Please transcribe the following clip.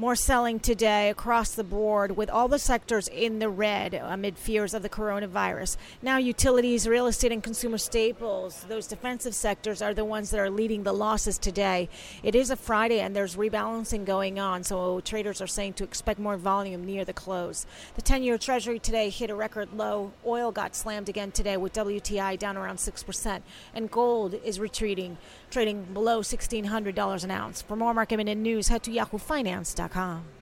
More selling today across the board with all the sectors in the red amid fears of the coronavirus. Now, utilities, real estate, and consumer staples, those defensive sectors, are the ones that are leading the losses today. It is a Friday and there's rebalancing going on, so traders are saying to expect more volume near the close. The 10 year Treasury today hit a record low. Oil got slammed again today with WTI down around 6%, and gold is retreating, trading below $1,600 an ounce. For more market minute news, head to Yahoo yahoofinance.com. 康啊。